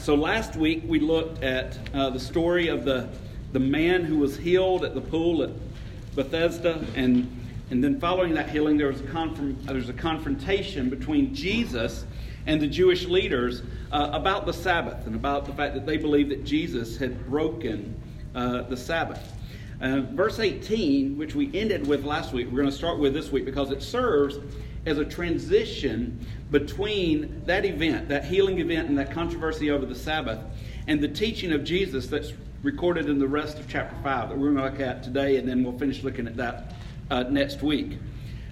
right, so last week we looked at uh, the story of the, the man who was healed at the pool at Bethesda, and, and then following that healing, there was a, confront, there was a confrontation between Jesus and the Jewish leaders uh, about the Sabbath and about the fact that they believed that Jesus had broken uh, the Sabbath. Uh, verse 18, which we ended with last week, we're going to start with this week because it serves as a transition between that event, that healing event, and that controversy over the Sabbath, and the teaching of Jesus that's recorded in the rest of chapter 5 that we're going to look at today, and then we'll finish looking at that uh, next week.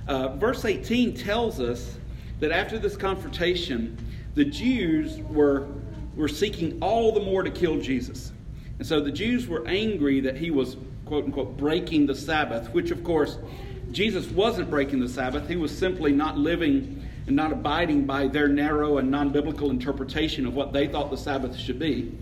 Uh, verse 18 tells us that after this confrontation, the Jews were, were seeking all the more to kill Jesus. And so the Jews were angry that he was quote unquote, breaking the Sabbath, which of course Jesus wasn't breaking the Sabbath. He was simply not living and not abiding by their narrow and non biblical interpretation of what they thought the Sabbath should be.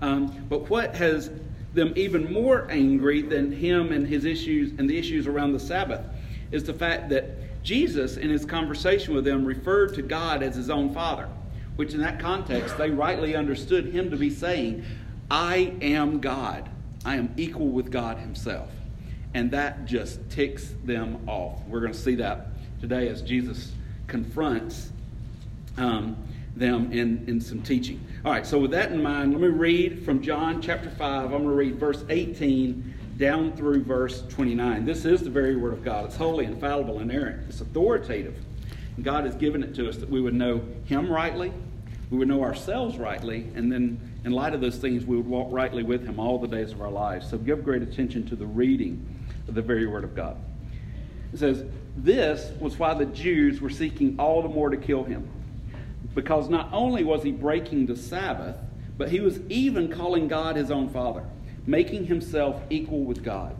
Um, but what has them even more angry than him and his issues and the issues around the Sabbath is the fact that Jesus, in his conversation with them, referred to God as his own Father, which in that context they rightly understood him to be saying, I am God. I am equal with God Himself. And that just ticks them off. We're going to see that today as Jesus confronts um, them in, in some teaching. All right, so with that in mind, let me read from John chapter 5. I'm going to read verse 18 down through verse 29. This is the very Word of God. It's holy, infallible, and inerrant. It's authoritative. And God has given it to us that we would know Him rightly, we would know ourselves rightly, and then in light of those things, we would walk rightly with him all the days of our lives. So give great attention to the reading the very word of God. It says, This was why the Jews were seeking all the more to kill him. Because not only was he breaking the Sabbath, but he was even calling God his own Father, making himself equal with God.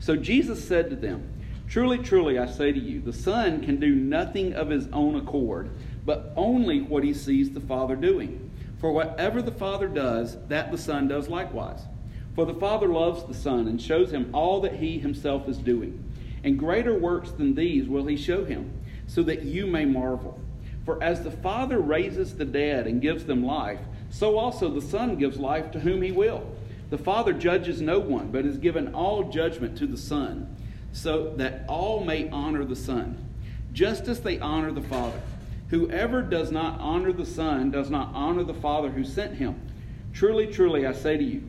So Jesus said to them, Truly, truly, I say to you, the Son can do nothing of his own accord, but only what he sees the Father doing. For whatever the Father does, that the Son does likewise. For the Father loves the Son and shows him all that he himself is doing. And greater works than these will he show him, so that you may marvel. For as the Father raises the dead and gives them life, so also the Son gives life to whom he will. The Father judges no one, but has given all judgment to the Son, so that all may honor the Son, just as they honor the Father. Whoever does not honor the Son does not honor the Father who sent him. Truly, truly, I say to you,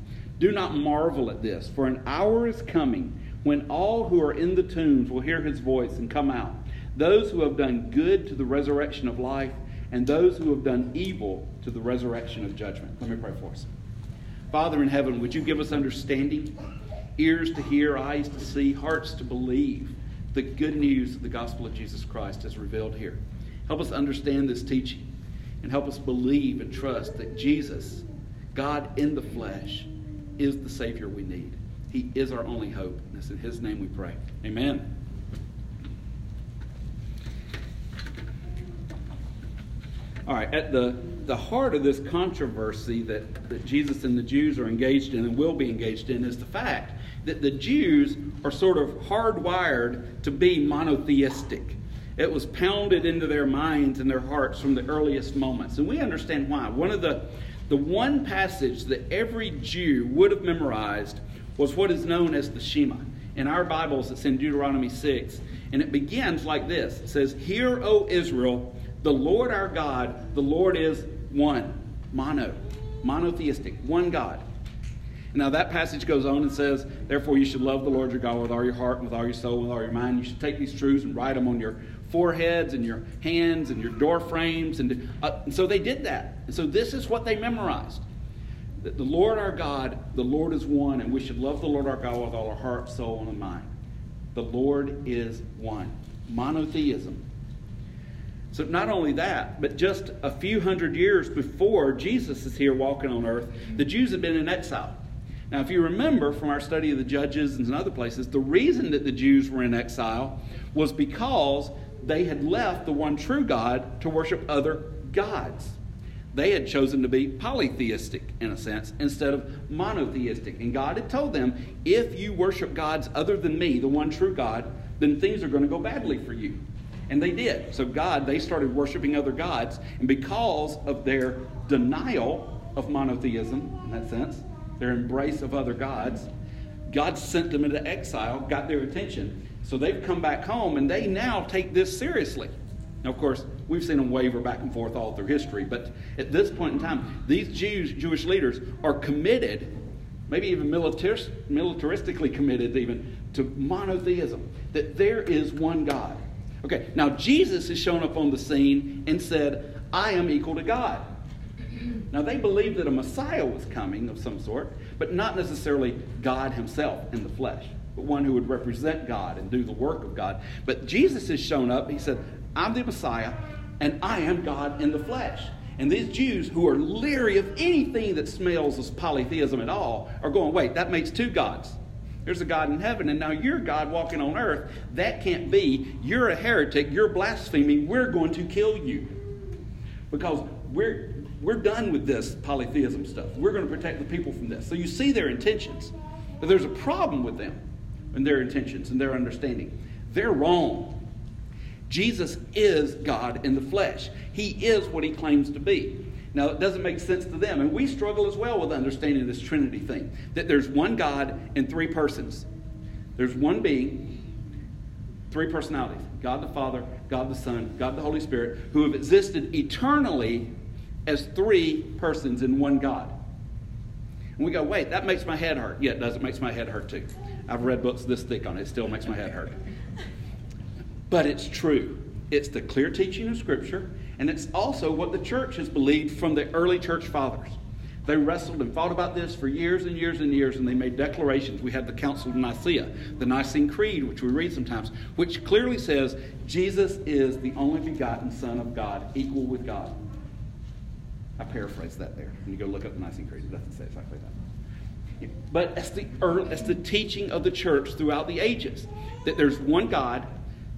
Do not marvel at this, for an hour is coming when all who are in the tombs will hear his voice and come out, those who have done good to the resurrection of life, and those who have done evil to the resurrection of judgment. Let me pray for us. Father in heaven, would you give us understanding, ears to hear, eyes to see, hearts to believe the good news of the gospel of Jesus Christ as revealed here? Help us understand this teaching and help us believe and trust that Jesus, God in the flesh, is the Savior we need. He is our only hope. And it's in His name we pray. Amen. All right, at the, the heart of this controversy that, that Jesus and the Jews are engaged in and will be engaged in is the fact that the Jews are sort of hardwired to be monotheistic. It was pounded into their minds and their hearts from the earliest moments. And we understand why. One of the, the one passage that every Jew would have memorized was what is known as the Shema. In our Bibles, it's in Deuteronomy 6. And it begins like this It says, Hear, O Israel, the Lord our God, the Lord is one. Mono. Monotheistic. One God. Now that passage goes on and says, Therefore you should love the Lord your God with all your heart, and with all your soul, and with all your mind. You should take these truths and write them on your foreheads and your hands and your door frames. And, uh, and so they did that. And so this is what they memorized. That the Lord our God, the Lord is one, and we should love the Lord our God with all our heart, soul, and mind. The Lord is one. Monotheism. So not only that, but just a few hundred years before Jesus is here walking on earth, the Jews had been in exile. Now, if you remember from our study of the Judges and other places, the reason that the Jews were in exile was because they had left the one true God to worship other gods. They had chosen to be polytheistic, in a sense, instead of monotheistic. And God had told them if you worship gods other than me, the one true God, then things are going to go badly for you. And they did. So, God, they started worshiping other gods. And because of their denial of monotheism, in that sense, their embrace of other gods, God sent them into exile, got their attention. So they've come back home and they now take this seriously. Now, of course, we've seen them waver back and forth all through history, but at this point in time, these Jews, Jewish leaders are committed, maybe even militaristically committed even, to monotheism, that there is one God. Okay, now Jesus has shown up on the scene and said, I am equal to God. Now, they believed that a Messiah was coming of some sort, but not necessarily God himself in the flesh, but one who would represent God and do the work of God. But Jesus has shown up. He said, I'm the Messiah, and I am God in the flesh. And these Jews who are leery of anything that smells of polytheism at all are going, wait, that makes two gods. There's a God in heaven, and now you're God walking on earth. That can't be. You're a heretic. You're blaspheming. We're going to kill you. Because we're, we're done with this polytheism stuff. We're going to protect the people from this. So you see their intentions. But there's a problem with them and their intentions and their understanding. They're wrong. Jesus is God in the flesh. He is what he claims to be. Now, it doesn't make sense to them. And we struggle as well with understanding this Trinity thing that there's one God in three persons. There's one being, three personalities God the Father, God the Son, God the Holy Spirit, who have existed eternally as three persons in one God. And we go, wait, that makes my head hurt. Yeah, it does. It makes my head hurt too. I've read books this thick on it. It still makes my head hurt. But it's true. It's the clear teaching of Scripture, and it's also what the church has believed from the early church fathers. They wrestled and fought about this for years and years and years, and they made declarations. We had the Council of Nicaea, the Nicene Creed, which we read sometimes, which clearly says Jesus is the only begotten Son of God, equal with God. I paraphrase that there. When you go look up the Nicene Creed, it doesn't say exactly that. But it's the, it's the teaching of the church throughout the ages that there's one God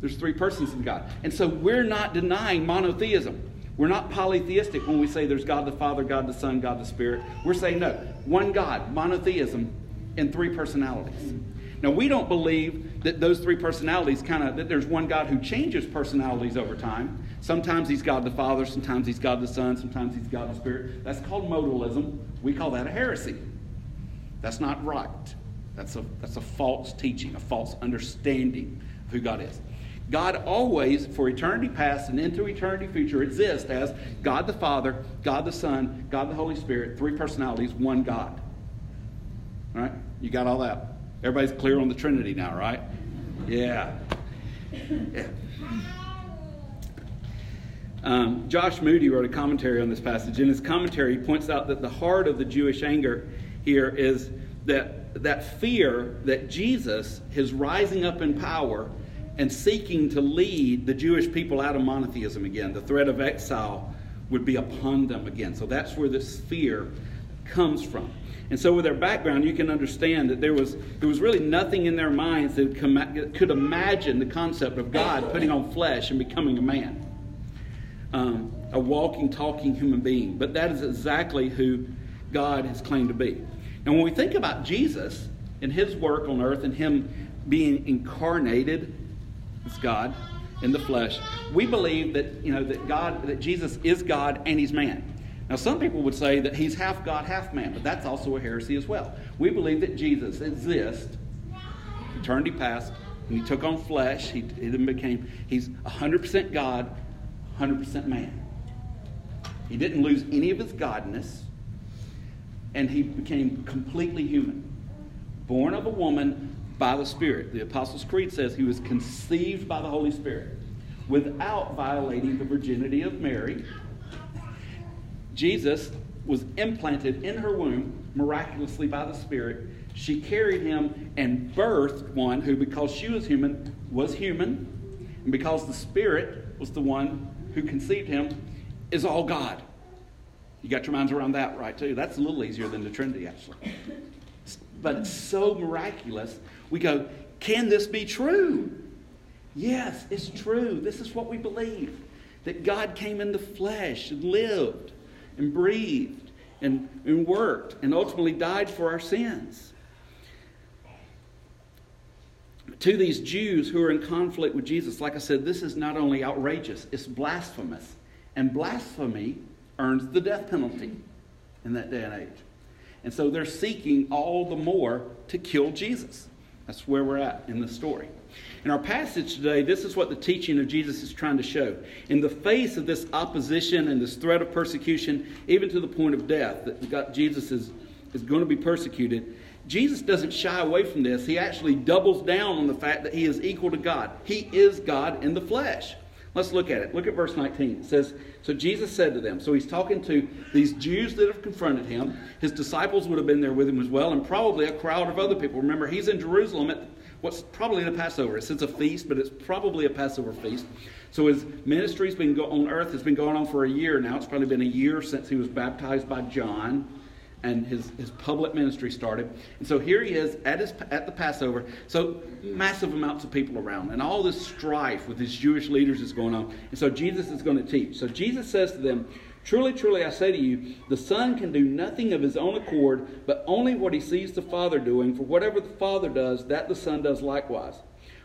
there's three persons in God. And so we're not denying monotheism. We're not polytheistic when we say there's God the Father, God the Son, God the Spirit. We're saying no, one God, monotheism, in three personalities. Now, we don't believe that those three personalities kind of, that there's one God who changes personalities over time. Sometimes he's God the Father, sometimes he's God the Son, sometimes he's God the Spirit. That's called modalism. We call that a heresy. That's not right. That's a, that's a false teaching, a false understanding of who God is. God always, for eternity past and into eternity future, exists as God the Father, God the Son, God the Holy Spirit, three personalities, one God. All right? You got all that? Everybody's clear on the Trinity now, right? Yeah. yeah. Um, Josh Moody wrote a commentary on this passage. In his commentary, he points out that the heart of the Jewish anger here is that, that fear that Jesus, his rising up in power, and seeking to lead the Jewish people out of monotheism again. The threat of exile would be upon them again. So that's where this fear comes from. And so, with their background, you can understand that there was, there was really nothing in their minds that could imagine the concept of God putting on flesh and becoming a man, um, a walking, talking human being. But that is exactly who God has claimed to be. And when we think about Jesus and his work on earth and him being incarnated as God in the flesh. We believe that, you know, that God, that Jesus is God and he's man. Now, some people would say that he's half God, half man, but that's also a heresy as well. We believe that Jesus exists, eternity past, and he took on flesh. He, he then became, he's 100% God, 100% man. He didn't lose any of his godness, and he became completely human. Born of a woman, by the Spirit. The Apostles' Creed says he was conceived by the Holy Spirit without violating the virginity of Mary. Jesus was implanted in her womb miraculously by the Spirit. She carried him and birthed one who, because she was human, was human. And because the Spirit was the one who conceived him is all God. You got your minds around that, right, too? That's a little easier than the Trinity, actually. But it's so miraculous. We go, can this be true? Yes, it's true. This is what we believe that God came in the flesh and lived and breathed and, and worked and ultimately died for our sins. To these Jews who are in conflict with Jesus, like I said, this is not only outrageous, it's blasphemous. And blasphemy earns the death penalty in that day and age. And so they're seeking all the more to kill Jesus. That's where we're at in the story. In our passage today, this is what the teaching of Jesus is trying to show. In the face of this opposition and this threat of persecution, even to the point of death, that God, Jesus is, is going to be persecuted, Jesus doesn't shy away from this. He actually doubles down on the fact that he is equal to God. He is God in the flesh. Let's look at it. Look at verse 19. It says, So Jesus said to them, so he's talking to these Jews that have confronted him. His disciples would have been there with him as well, and probably a crowd of other people. Remember, he's in Jerusalem at what's probably the Passover. It says a feast, but it's probably a Passover feast. So his ministry's been go- on earth has been going on for a year now. It's probably been a year since he was baptized by John and his, his public ministry started. And so here he is at, his, at the Passover. So massive amounts of people around, and all this strife with his Jewish leaders is going on. And so Jesus is going to teach. So Jesus says to them, Truly, truly, I say to you, the Son can do nothing of his own accord, but only what he sees the Father doing. For whatever the Father does, that the Son does likewise.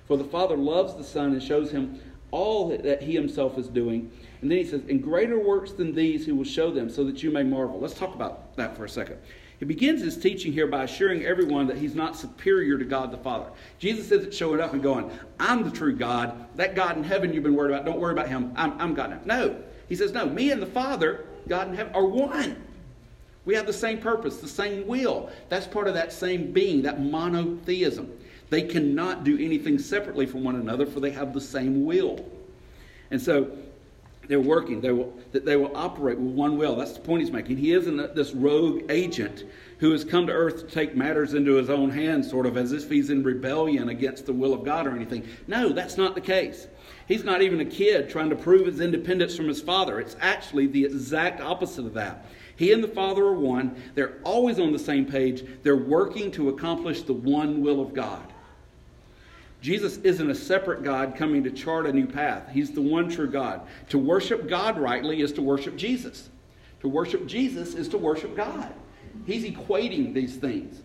For the Father loves the Son and shows him all that he himself is doing. And then he says, In greater works than these he will show them, so that you may marvel. Let's talk about that for a second. He begins his teaching here by assuring everyone that he's not superior to God the Father. Jesus isn't showing up and going, I'm the true God. That God in heaven you've been worried about, don't worry about him. I'm, I'm God now. No. He says, No, me and the Father, God in heaven, are one. We have the same purpose, the same will. That's part of that same being, that monotheism. They cannot do anything separately from one another, for they have the same will. And so they're working. They will, that they will operate with one will. That's the point he's making. He isn't this rogue agent who has come to earth to take matters into his own hands, sort of as if he's in rebellion against the will of God or anything. No, that's not the case. He's not even a kid trying to prove his independence from his father. It's actually the exact opposite of that. He and the Father are one. They're always on the same page. They're working to accomplish the one will of God. Jesus isn't a separate God coming to chart a new path. He's the one true God. To worship God rightly is to worship Jesus. To worship Jesus is to worship God. He's equating these things.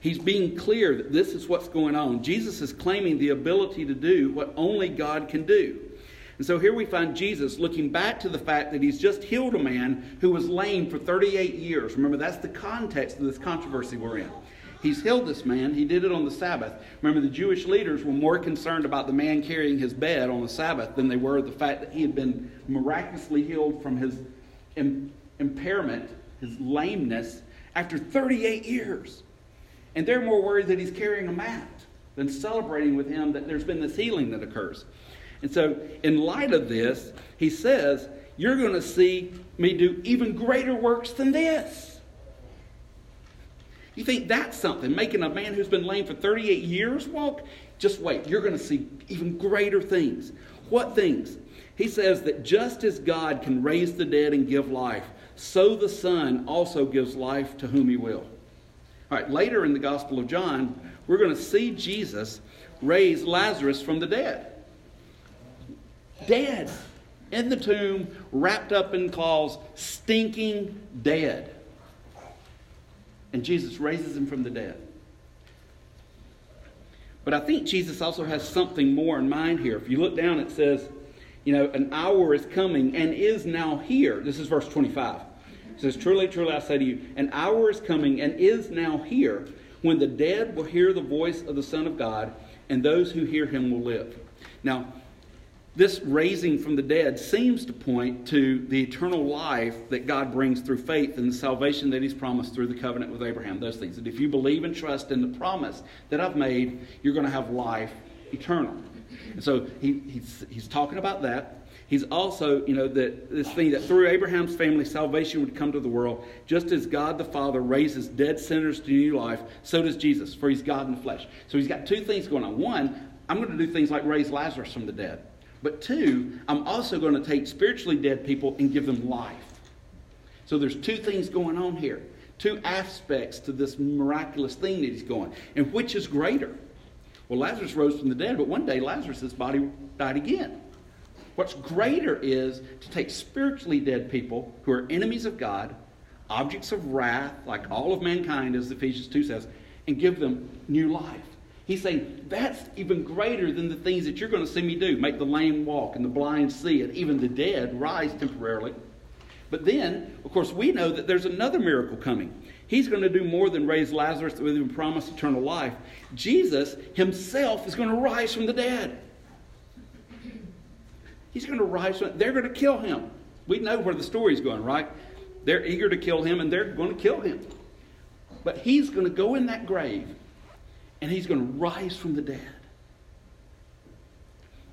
He's being clear that this is what's going on. Jesus is claiming the ability to do what only God can do. And so here we find Jesus looking back to the fact that he's just healed a man who was lame for 38 years. Remember, that's the context of this controversy we're in. He's healed this man. He did it on the Sabbath. Remember, the Jewish leaders were more concerned about the man carrying his bed on the Sabbath than they were the fact that he had been miraculously healed from his impairment, his lameness, after 38 years. And they're more worried that he's carrying a mat than celebrating with him that there's been this healing that occurs. And so, in light of this, he says, You're going to see me do even greater works than this. You think that's something? Making a man who's been lame for 38 years walk? Just wait. You're going to see even greater things. What things? He says that just as God can raise the dead and give life, so the Son also gives life to whom he will. All right, later in the Gospel of John, we're going to see Jesus raise Lazarus from the dead. Dead. In the tomb, wrapped up in cloths, stinking dead and Jesus raises him from the dead. But I think Jesus also has something more in mind here. If you look down, it says, you know, an hour is coming and is now here. This is verse 25. It says, Truly, truly, I say to you, an hour is coming and is now here when the dead will hear the voice of the Son of God, and those who hear him will live. Now, this raising from the dead seems to point to the eternal life that God brings through faith and the salvation that He's promised through the covenant with Abraham. Those things. If you believe and trust in the promise that I've made, you're going to have life eternal. And so he, he's, he's talking about that. He's also, you know, that this thing that through Abraham's family, salvation would come to the world. Just as God the Father raises dead sinners to new life, so does Jesus, for he's God in the flesh. So he's got two things going on. One, I'm going to do things like raise Lazarus from the dead. But two, I'm also going to take spiritually dead people and give them life. So there's two things going on here, two aspects to this miraculous thing that he's going. And which is greater? Well, Lazarus rose from the dead, but one day Lazarus' body died again. What's greater is to take spiritually dead people who are enemies of God, objects of wrath, like all of mankind, as Ephesians 2 says, and give them new life. He's saying that's even greater than the things that you're going to see me do make the lame walk and the blind see, and even the dead rise temporarily. But then, of course, we know that there's another miracle coming. He's going to do more than raise Lazarus with him promise eternal life. Jesus himself is going to rise from the dead. He's going to rise from they're going to kill him. We know where the story's going, right? They're eager to kill him and they're going to kill him. But he's going to go in that grave and he's going to rise from the dead.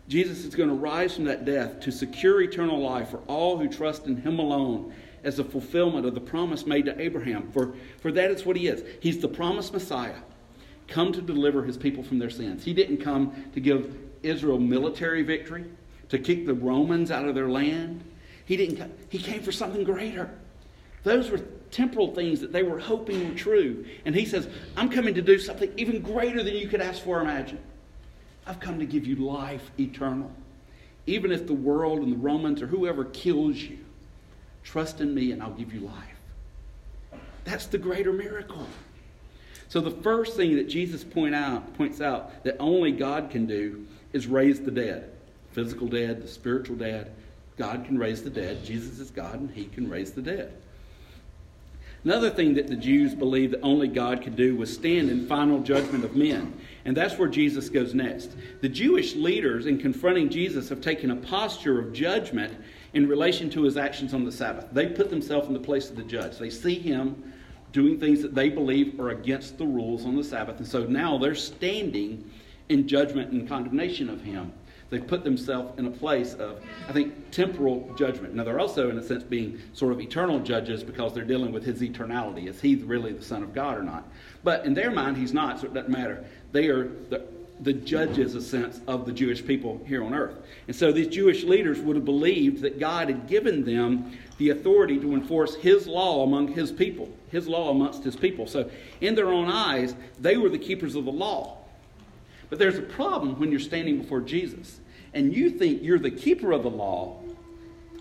Jesus is going to rise from that death to secure eternal life for all who trust in him alone as a fulfillment of the promise made to Abraham. For, for that is what he is. He's the promised Messiah, come to deliver his people from their sins. He didn't come to give Israel military victory, to kick the Romans out of their land. He didn't come, he came for something greater. Those were temporal things that they were hoping were true. And he says, I'm coming to do something even greater than you could ask for or imagine. I've come to give you life eternal. Even if the world and the Romans or whoever kills you, trust in me and I'll give you life. That's the greater miracle. So the first thing that Jesus point out, points out that only God can do is raise the dead. Physical dead, the spiritual dead. God can raise the dead. Jesus is God and he can raise the dead. Another thing that the Jews believed that only God could do was stand in final judgment of men. And that's where Jesus goes next. The Jewish leaders, in confronting Jesus, have taken a posture of judgment in relation to his actions on the Sabbath. They put themselves in the place of the judge. They see him doing things that they believe are against the rules on the Sabbath. And so now they're standing in judgment and condemnation of him. They've put themselves in a place of, I think, temporal judgment. Now, they're also, in a sense, being sort of eternal judges because they're dealing with his eternality. Is he really the Son of God or not? But in their mind, he's not, so it doesn't matter. They are the, the judges, a sense, of the Jewish people here on earth. And so these Jewish leaders would have believed that God had given them the authority to enforce his law among his people, his law amongst his people. So, in their own eyes, they were the keepers of the law. But there's a problem when you're standing before Jesus and you think you're the keeper of the law,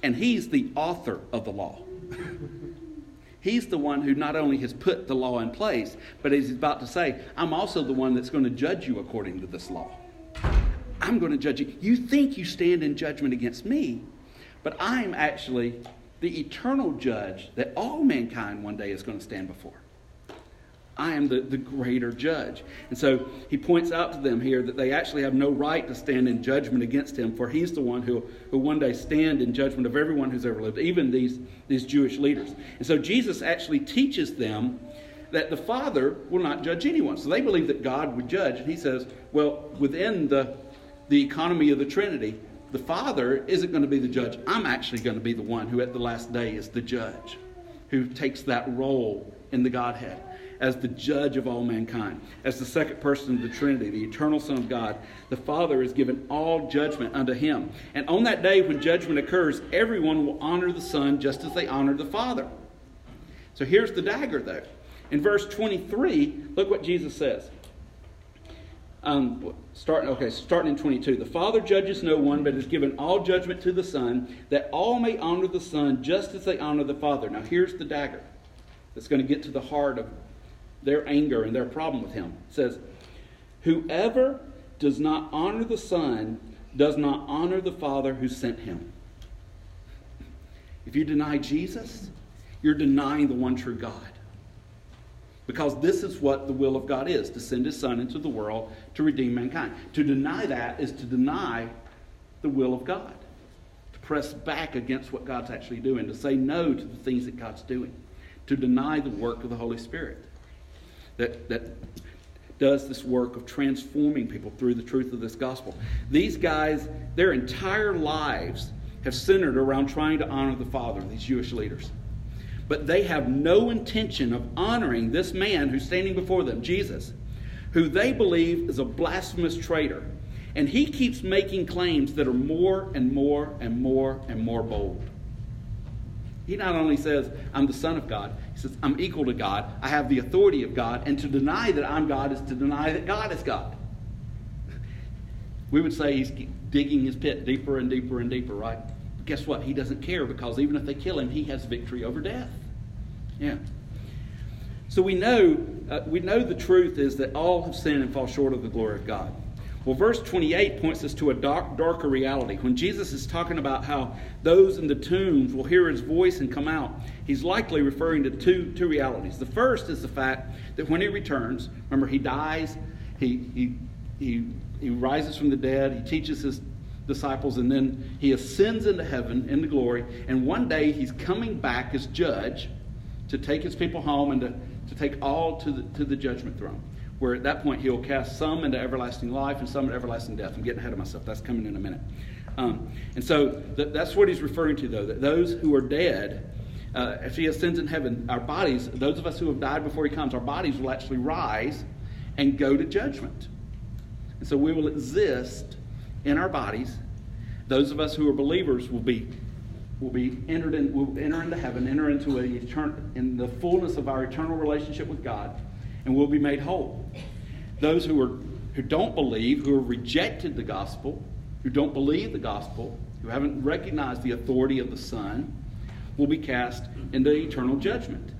and he's the author of the law. he's the one who not only has put the law in place, but he's about to say, I'm also the one that's going to judge you according to this law. I'm going to judge you. You think you stand in judgment against me, but I'm actually the eternal judge that all mankind one day is going to stand before. I am the, the greater judge. And so he points out to them here that they actually have no right to stand in judgment against him, for he's the one who will one day stand in judgment of everyone who's ever lived, even these, these Jewish leaders. And so Jesus actually teaches them that the Father will not judge anyone. So they believe that God would judge. And he says, well, within the, the economy of the Trinity, the Father isn't going to be the judge. I'm actually going to be the one who at the last day is the judge, who takes that role in the Godhead as the judge of all mankind, as the second person of the Trinity, the eternal Son of God. The Father has given all judgment unto him. And on that day when judgment occurs, everyone will honor the Son just as they honor the Father. So here's the dagger, though. In verse 23, look what Jesus says. Um, starting okay, starting in 22. The Father judges no one, but has given all judgment to the Son, that all may honor the Son just as they honor the Father. Now here's the dagger that's going to get to the heart of their anger and their problem with him. It says, Whoever does not honor the Son does not honor the Father who sent him. If you deny Jesus, you're denying the one true God. Because this is what the will of God is to send his Son into the world to redeem mankind. To deny that is to deny the will of God, to press back against what God's actually doing, to say no to the things that God's doing, to deny the work of the Holy Spirit that, that does this work of transforming people through the truth of this gospel. These guys, their entire lives have centered around trying to honor the Father, these Jewish leaders. But they have no intention of honoring this man who's standing before them, Jesus, who they believe is a blasphemous traitor. And he keeps making claims that are more and more and more and more bold. He not only says, I'm the Son of God, I'm equal to God, I have the authority of God, and to deny that I'm God is to deny that God is God. We would say he's digging his pit deeper and deeper and deeper, right? But guess what? He doesn't care because even if they kill him, he has victory over death. Yeah. So we know, uh, we know the truth is that all have sinned and fall short of the glory of God. Well, verse 28 points us to a dark, darker reality. When Jesus is talking about how those in the tombs will hear his voice and come out, he's likely referring to two, two realities. The first is the fact that when he returns, remember, he dies, he, he, he, he rises from the dead, he teaches his disciples, and then he ascends into heaven, into glory, and one day he's coming back as judge to take his people home and to, to take all to the, to the judgment throne where at that point he'll cast some into everlasting life and some into everlasting death. I'm getting ahead of myself. That's coming in a minute. Um, and so th- that's what he's referring to, though, that those who are dead, uh, if he ascends in heaven, our bodies, those of us who have died before he comes, our bodies will actually rise and go to judgment. And so we will exist in our bodies. Those of us who are believers will be will be entered in will enter into heaven, enter into a etern- in the fullness of our eternal relationship with God and will be made whole. Those who, are, who don't believe, who have rejected the gospel, who don't believe the gospel, who haven't recognized the authority of the Son, will be cast into eternal judgment.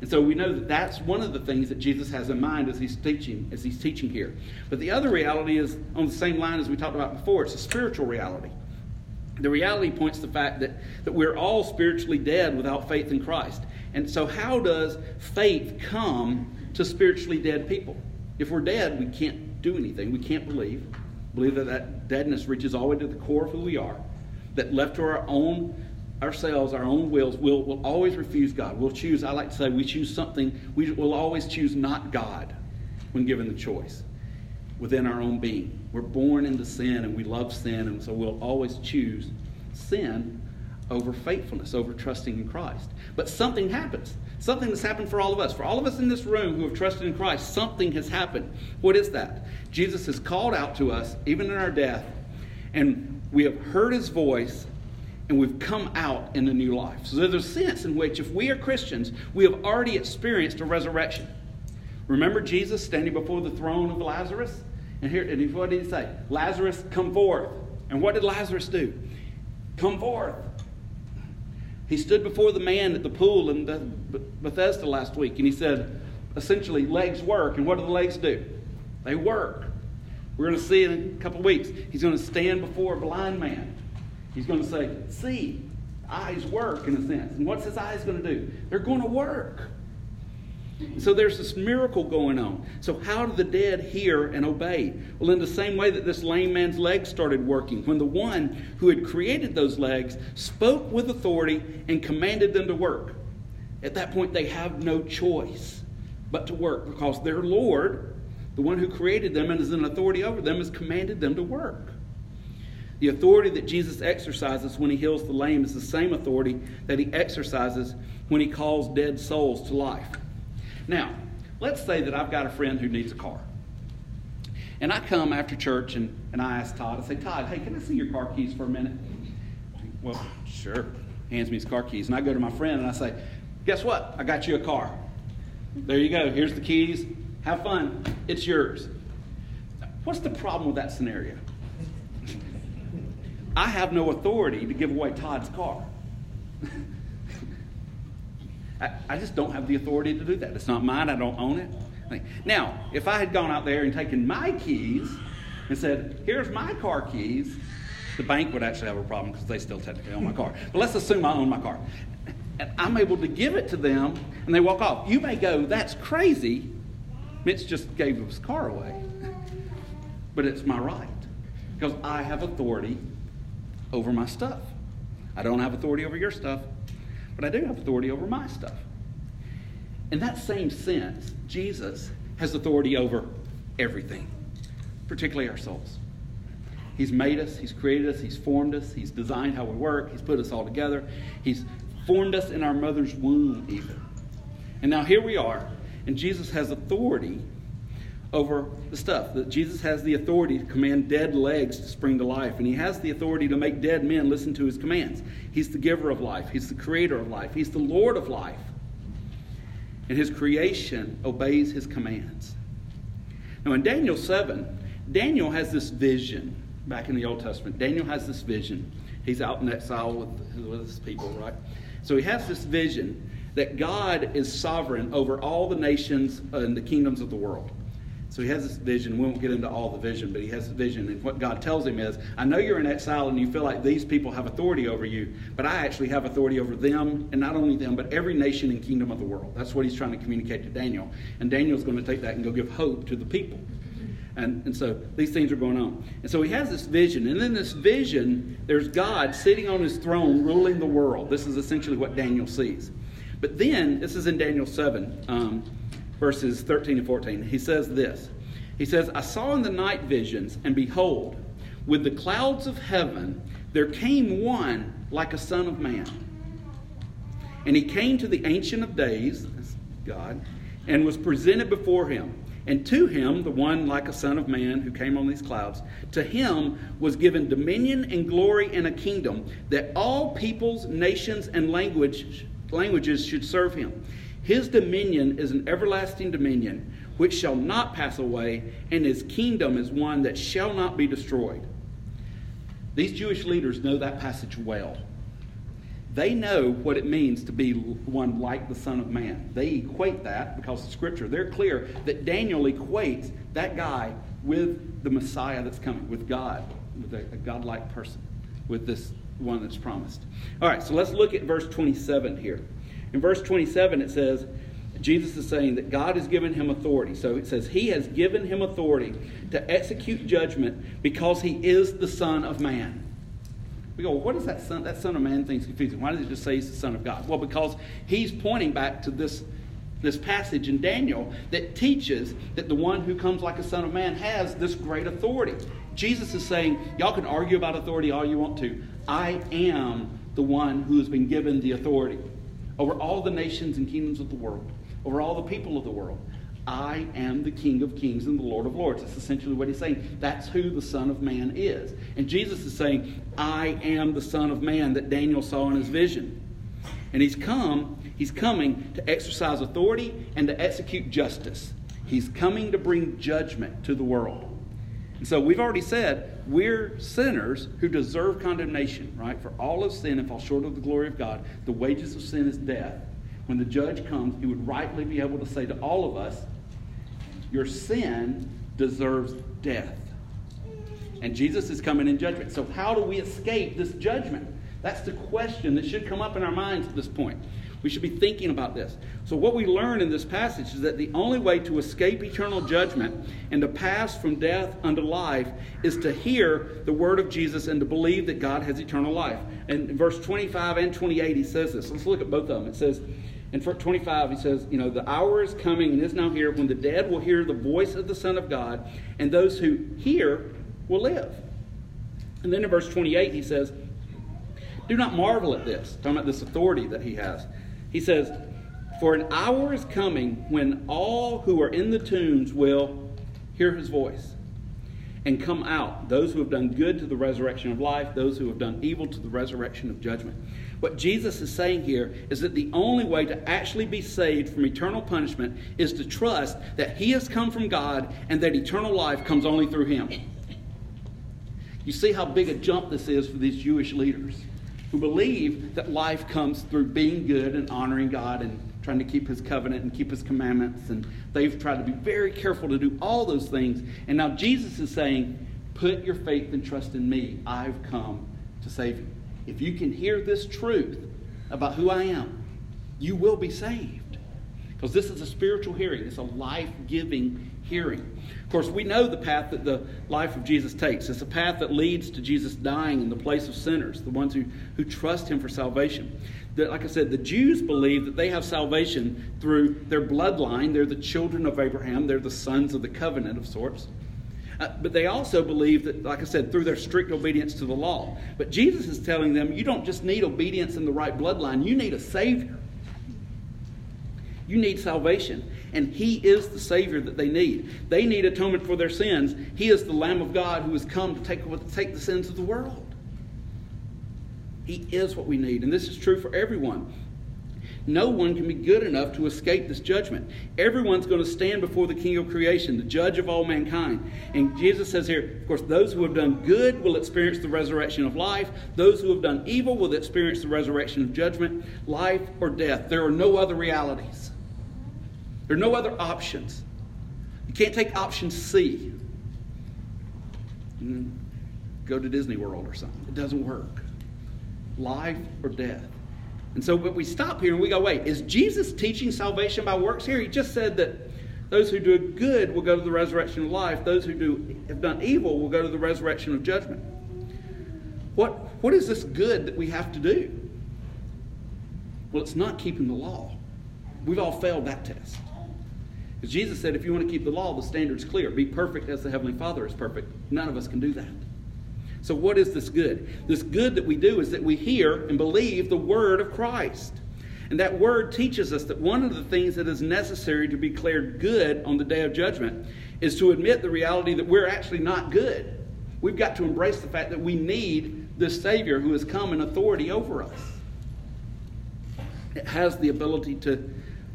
And so we know that that's one of the things that Jesus has in mind as he's teaching, as he's teaching here. But the other reality is on the same line as we talked about before. It's a spiritual reality. The reality points to the fact that, that we're all spiritually dead without faith in Christ. And so how does faith come to spiritually dead people. If we're dead, we can't do anything. We can't believe. Believe that that deadness reaches all the way to the core of who we are. That left to our own ourselves, our own wills, we'll, we'll always refuse God. We'll choose, I like to say, we choose something, we will always choose not God when given the choice within our own being. We're born into sin and we love sin, and so we'll always choose sin over faithfulness, over trusting in Christ. But something happens. Something has happened for all of us. For all of us in this room who have trusted in Christ, something has happened. What is that? Jesus has called out to us, even in our death, and we have heard his voice and we've come out in a new life. So there's a sense in which, if we are Christians, we have already experienced a resurrection. Remember Jesus standing before the throne of Lazarus? And here, and what did he say? Lazarus, come forth. And what did Lazarus do? Come forth. He stood before the man at the pool in Bethesda last week and he said, essentially, legs work. And what do the legs do? They work. We're going to see in a couple of weeks. He's going to stand before a blind man. He's going to say, See, eyes work in a sense. And what's his eyes going to do? They're going to work. So there's this miracle going on. So, how do the dead hear and obey? Well, in the same way that this lame man's legs started working, when the one who had created those legs spoke with authority and commanded them to work. At that point, they have no choice but to work because their Lord, the one who created them and is in authority over them, has commanded them to work. The authority that Jesus exercises when he heals the lame is the same authority that he exercises when he calls dead souls to life. Now, let's say that I've got a friend who needs a car. And I come after church and, and I ask Todd, I say, Todd, hey, can I see your car keys for a minute? Well, sure. Hands me his car keys. And I go to my friend and I say, guess what? I got you a car. There you go. Here's the keys. Have fun. It's yours. What's the problem with that scenario? I have no authority to give away Todd's car. I, I just don't have the authority to do that. It's not mine. I don't own it. Now, if I had gone out there and taken my keys and said, here's my car keys, the bank would actually have a problem because they still technically own my car. But let's assume I own my car. And I'm able to give it to them and they walk off. You may go, that's crazy. Mitch just gave his car away. But it's my right because I have authority over my stuff. I don't have authority over your stuff but I do have authority over my stuff. In that same sense, Jesus has authority over everything, particularly our souls. He's made us, He's created us, He's formed us, He's designed how we work, He's put us all together, He's formed us in our mother's womb, even. And now here we are, and Jesus has authority over the stuff. That Jesus has the authority to command dead legs to spring to life, and he has the authority to make dead men listen to his commands. He's the giver of life, he's the creator of life, he's the Lord of life. And his creation obeys his commands. Now, in Daniel 7, Daniel has this vision back in the Old Testament. Daniel has this vision. He's out in exile with, with his people, right? So he has this vision that God is sovereign over all the nations and the kingdoms of the world. So he has this vision. We won't get into all the vision, but he has a vision. And what God tells him is, I know you're in exile and you feel like these people have authority over you, but I actually have authority over them, and not only them, but every nation and kingdom of the world. That's what he's trying to communicate to Daniel. And Daniel's going to take that and go give hope to the people. And, and so these things are going on. And so he has this vision. And in this vision, there's God sitting on his throne ruling the world. This is essentially what Daniel sees. But then, this is in Daniel 7, um, verses 13 and 14. He says this He says, I saw in the night visions, and behold, with the clouds of heaven, there came one like a son of man. And he came to the Ancient of Days, God, and was presented before him. And to him, the one like a son of man who came on these clouds, to him was given dominion and glory and a kingdom that all peoples, nations, and language, languages should serve him. His dominion is an everlasting dominion which shall not pass away, and his kingdom is one that shall not be destroyed. These Jewish leaders know that passage well. They know what it means to be one like the Son of Man. They equate that because of Scripture. They're clear that Daniel equates that guy with the Messiah that's coming, with God, with a, a godlike person, with this one that's promised. All right, so let's look at verse 27 here. In verse 27, it says, Jesus is saying that God has given him authority. So it says, He has given him authority to execute judgment because he is the Son of Man. We go, well, what is that son? That son of man thing's confusing. Why does it just say he's the son of God? Well, because he's pointing back to this, this passage in Daniel that teaches that the one who comes like a son of man has this great authority. Jesus is saying, y'all can argue about authority all you want to. I am the one who has been given the authority over all the nations and kingdoms of the world, over all the people of the world. I am the King of kings and the Lord of lords. That's essentially what he's saying. That's who the Son of Man is. And Jesus is saying, I am the Son of Man that Daniel saw in his vision. And he's come, he's coming to exercise authority and to execute justice. He's coming to bring judgment to the world. And so we've already said we're sinners who deserve condemnation, right? For all of sin and fall short of the glory of God. The wages of sin is death. When the judge comes, he would rightly be able to say to all of us, your sin deserves death. And Jesus is coming in judgment. So, how do we escape this judgment? That's the question that should come up in our minds at this point. We should be thinking about this. So, what we learn in this passage is that the only way to escape eternal judgment and to pass from death unto life is to hear the word of Jesus and to believe that God has eternal life. And in verse 25 and 28, he says this. Let's look at both of them. It says, in 25, he says, You know, the hour is coming and is now here when the dead will hear the voice of the Son of God, and those who hear will live. And then in verse 28, he says, Do not marvel at this, talking about this authority that he has. He says, For an hour is coming when all who are in the tombs will hear his voice and come out, those who have done good to the resurrection of life, those who have done evil to the resurrection of judgment. What Jesus is saying here is that the only way to actually be saved from eternal punishment is to trust that He has come from God and that eternal life comes only through Him. You see how big a jump this is for these Jewish leaders who believe that life comes through being good and honoring God and trying to keep his covenant and keep his commandments. And they've tried to be very careful to do all those things. And now Jesus is saying, Put your faith and trust in me. I've come to save you. If you can hear this truth about who I am, you will be saved. Because this is a spiritual hearing, it's a life giving hearing. Of course, we know the path that the life of Jesus takes. It's a path that leads to Jesus dying in the place of sinners, the ones who, who trust him for salvation. That, like I said, the Jews believe that they have salvation through their bloodline. They're the children of Abraham, they're the sons of the covenant of sorts. Uh, but they also believe that, like I said, through their strict obedience to the law. But Jesus is telling them you don't just need obedience in the right bloodline, you need a Savior. You need salvation. And He is the Savior that they need. They need atonement for their sins. He is the Lamb of God who has come to take, take the sins of the world. He is what we need. And this is true for everyone. No one can be good enough to escape this judgment. Everyone's going to stand before the King of creation, the judge of all mankind. And Jesus says here, of course, those who have done good will experience the resurrection of life. Those who have done evil will experience the resurrection of judgment, life or death. There are no other realities. There are no other options. You can't take option C. Go to Disney World or something. It doesn't work. Life or death. And so but we stop here and we go, wait, is Jesus teaching salvation by works here? He just said that those who do good will go to the resurrection of life. Those who do have done evil will go to the resurrection of judgment. What, what is this good that we have to do? Well, it's not keeping the law. We've all failed that test. Because Jesus said, if you want to keep the law, the standard's clear. Be perfect as the Heavenly Father is perfect. None of us can do that. So, what is this good? This good that we do is that we hear and believe the word of Christ. And that word teaches us that one of the things that is necessary to be declared good on the day of judgment is to admit the reality that we're actually not good. We've got to embrace the fact that we need this Savior who has come in authority over us. It has the ability to,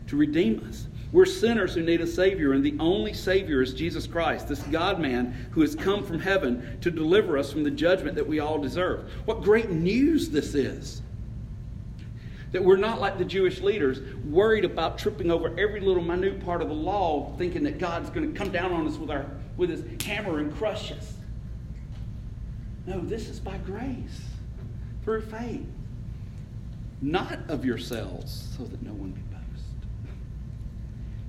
to redeem us. We're sinners who need a Savior, and the only Savior is Jesus Christ, this God man who has come from heaven to deliver us from the judgment that we all deserve. What great news this is! That we're not like the Jewish leaders, worried about tripping over every little minute part of the law, thinking that God's going to come down on us with, our, with his hammer and crush us. No, this is by grace, through faith, not of yourselves, so that no one can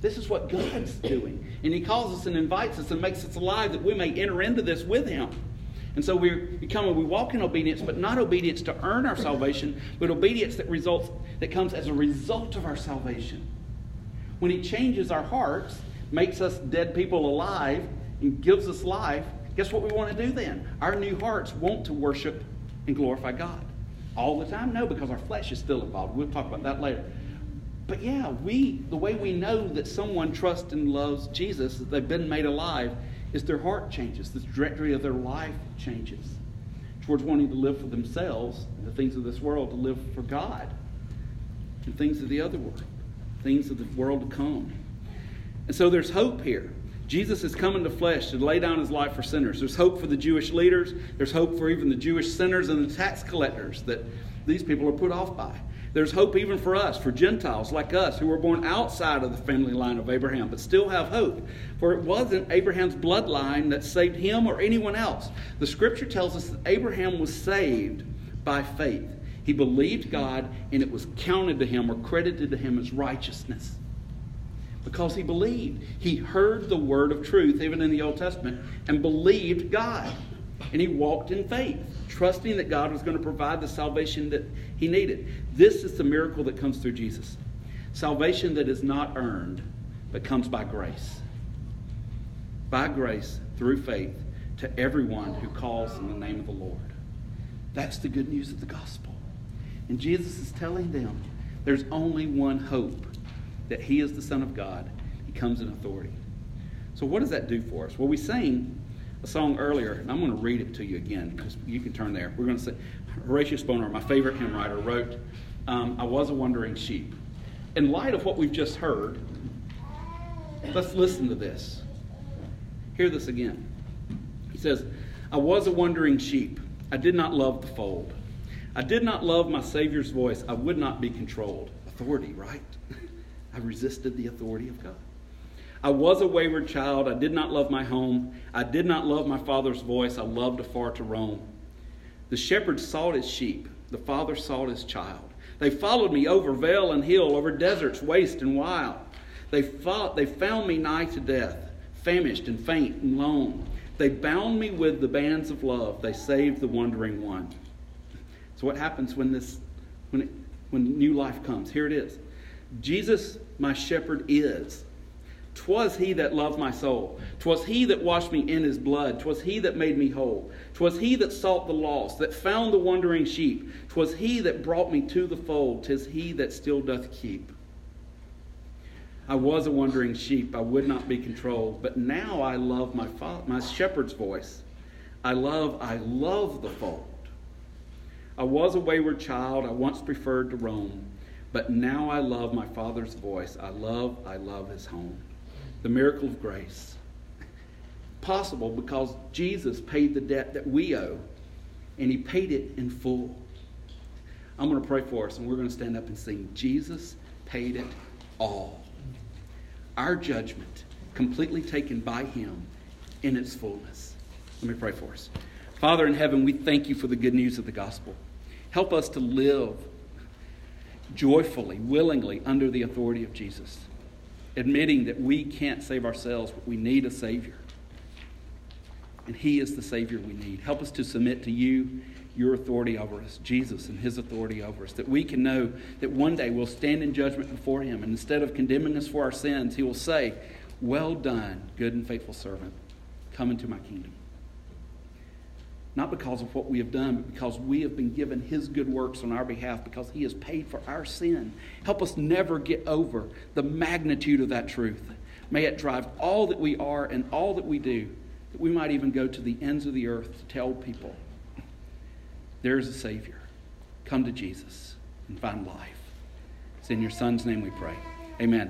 this is what God's doing. And He calls us and invites us and makes us alive that we may enter into this with Him. And so we become and we walk in obedience, but not obedience to earn our salvation, but obedience that results that comes as a result of our salvation. When He changes our hearts, makes us dead people alive, and gives us life, guess what we want to do then? Our new hearts want to worship and glorify God. All the time? No, because our flesh is still involved. We'll talk about that later. But yeah, we the way we know that someone trusts and loves Jesus, that they've been made alive, is their heart changes. The trajectory of their life changes towards wanting to live for themselves, the things of this world, to live for God, and things of the other world, things of the world to come. And so there's hope here. Jesus is coming to flesh to lay down his life for sinners. There's hope for the Jewish leaders. There's hope for even the Jewish sinners and the tax collectors that these people are put off by. There's hope even for us, for Gentiles like us who were born outside of the family line of Abraham, but still have hope. For it wasn't Abraham's bloodline that saved him or anyone else. The scripture tells us that Abraham was saved by faith. He believed God, and it was counted to him or credited to him as righteousness. Because he believed. He heard the word of truth, even in the Old Testament, and believed God. And he walked in faith trusting that God was going to provide the salvation that he needed. This is the miracle that comes through Jesus. Salvation that is not earned, but comes by grace. By grace, through faith, to everyone who calls in the name of the Lord. That's the good news of the gospel. And Jesus is telling them there's only one hope that he is the Son of God. He comes in authority. So, what does that do for us? Well, we sing a song earlier, and I'm going to read it to you again because you can turn there. We're going to say, Horatius Bonar, my favorite hymn writer, wrote, um, I was a wandering sheep. In light of what we've just heard, let's listen to this. Hear this again. He says, I was a wandering sheep. I did not love the fold. I did not love my Savior's voice. I would not be controlled. Authority, right? I resisted the authority of God. I was a wayward child. I did not love my home. I did not love my father's voice. I loved afar to roam. The shepherd sought his sheep. The father sought his child. They followed me over vale and hill, over deserts waste and wild. They, fought, they found me nigh to death, famished and faint and lone. They bound me with the bands of love. They saved the wandering one. So what happens when this when it, when new life comes? Here it is. Jesus, my shepherd, is. 'Twas he that loved my soul. 'Twas he that washed me in his blood. 'Twas he that made me whole. 'Twas he that sought the lost, that found the wandering sheep. 'Twas he that brought me to the fold. 'Tis he that still doth keep. I was a wandering sheep. I would not be controlled. But now I love my, fa- my shepherd's voice. I love, I love the fold. I was a wayward child. I once preferred to roam. But now I love my father's voice. I love, I love his home. The miracle of grace. Possible because Jesus paid the debt that we owe, and he paid it in full. I'm going to pray for us, and we're going to stand up and sing, Jesus paid it all our judgment completely taken by Him in its fullness. Let me pray for us. Father in heaven, we thank you for the good news of the gospel. Help us to live joyfully, willingly under the authority of Jesus, admitting that we can't save ourselves, but we need a Savior. And He is the Savior we need. Help us to submit to you your authority over us, Jesus and his authority over us, that we can know that one day we'll stand in judgment before him, and instead of condemning us for our sins, he will say, Well done, good and faithful servant. Come into my kingdom. Not because of what we have done, but because we have been given his good works on our behalf, because he has paid for our sin. Help us never get over the magnitude of that truth. May it drive all that we are and all that we do, that we might even go to the ends of the earth to tell people there is a Savior. Come to Jesus and find life. It's in your Son's name we pray. Amen.